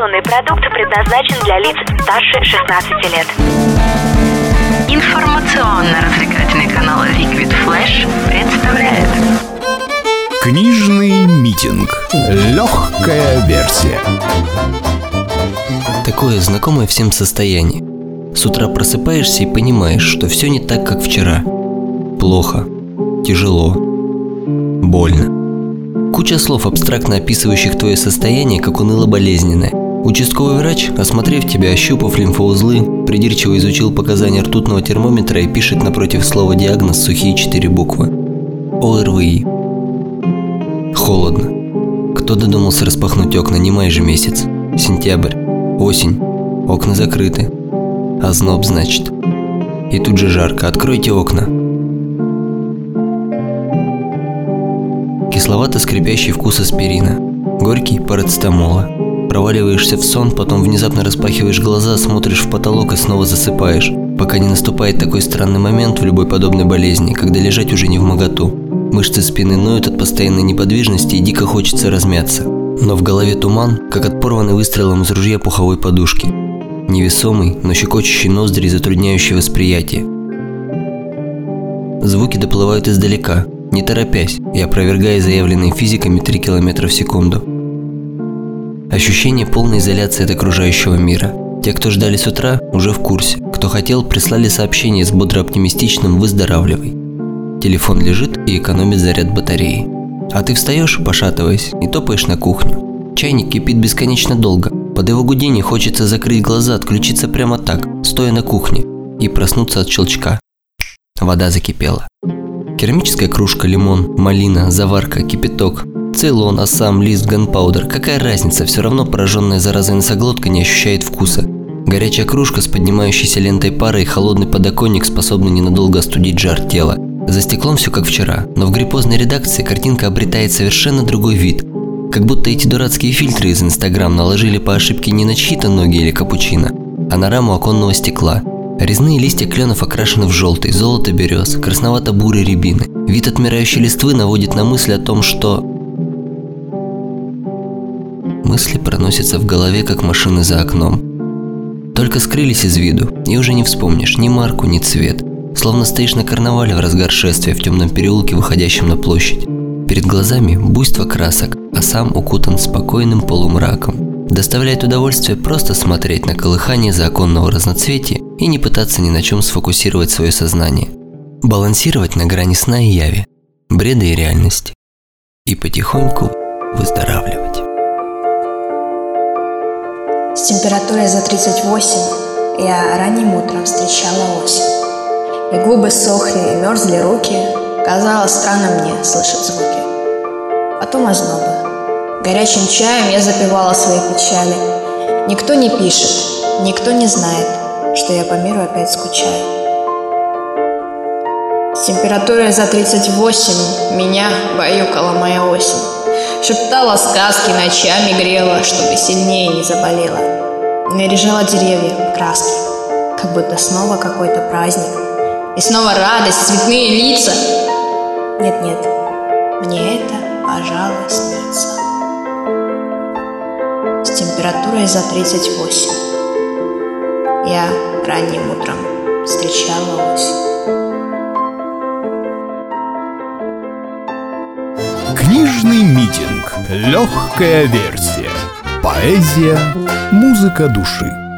Информационный продукт предназначен для лиц старше 16 лет. Информационно-развлекательный канал Liquid Flash представляет Книжный митинг. Легкая версия. Такое знакомое всем состояние. С утра просыпаешься и понимаешь, что все не так, как вчера. Плохо, тяжело, больно. Куча слов, абстрактно описывающих твое состояние, как уныло-болезненное. Участковый врач, осмотрев тебя, ощупав лимфоузлы, придирчиво изучил показания ртутного термометра и пишет напротив слова диагноз сухие четыре буквы. ОРВИ. Холодно. Кто додумался распахнуть окна, не май же месяц. Сентябрь. Осень. Окна закрыты. Озноб, значит. И тут же жарко. Откройте окна. Кисловато-скрипящий вкус аспирина. Горький парацетамола. Проваливаешься в сон, потом внезапно распахиваешь глаза, смотришь в потолок и снова засыпаешь, пока не наступает такой странный момент в любой подобной болезни, когда лежать уже не в моготу. Мышцы спины ноют от постоянной неподвижности и дико хочется размяться. Но в голове туман, как от порванной выстрелом из ружья пуховой подушки. Невесомый, но щекочущий ноздри, затрудняющий восприятие. Звуки доплывают издалека, не торопясь и опровергая заявленные физиками 3 км в секунду. Ощущение полной изоляции от окружающего мира. Те, кто ждали с утра, уже в курсе. Кто хотел, прислали сообщение с бодро-оптимистичным «выздоравливай». Телефон лежит и экономит заряд батареи. А ты встаешь, пошатываясь, и топаешь на кухню. Чайник кипит бесконечно долго. Под его гудение хочется закрыть глаза, отключиться прямо так, стоя на кухне, и проснуться от щелчка. Вода закипела. Керамическая кружка, лимон, малина, заварка, кипяток. Цейлон, ассам, лист, ганпаудер. Какая разница, все равно пораженная заразой носоглотка не ощущает вкуса. Горячая кружка с поднимающейся лентой пары и холодный подоконник способны ненадолго остудить жар тела. За стеклом все как вчера, но в гриппозной редакции картинка обретает совершенно другой вид. Как будто эти дурацкие фильтры из Инстаграм наложили по ошибке не на чьи-то ноги или капучино, а на раму оконного стекла. Резные листья кленов окрашены в желтый, золото берез, красновато-бурый рябины. Вид отмирающей листвы наводит на мысль о том, что... Мысли проносятся в голове, как машины за окном. Только скрылись из виду, и уже не вспомнишь ни марку, ни цвет. Словно стоишь на карнавале в разгар шествия в темном переулке, выходящем на площадь. Перед глазами буйство красок, а сам укутан спокойным полумраком. Доставляет удовольствие просто смотреть на колыхание законного разноцветия и не пытаться ни на чем сфокусировать свое сознание. Балансировать на грани сна и яви, бреда и реальности. И потихоньку выздоравливать. С температурой за 38 я ранним утром встречала осень. И губы сохли, и мерзли руки. Казалось странно мне слышать звуки. Потом ознобы. Горячим чаем я запивала свои печали. Никто не пишет, никто не знает, что я по миру опять скучаю. С температурой за 38 меня баюкала моя осень. Шептала сказки, ночами грела, чтобы сильнее не заболела. Наряжала деревья в краски, как будто снова какой-то праздник. И снова радость, цветные лица. Нет-нет, мне это, пожалуй, снится. С температурой за 38 я ранним утром встречала осень. Книжный митинг. Легкая версия. Поэзия, музыка души.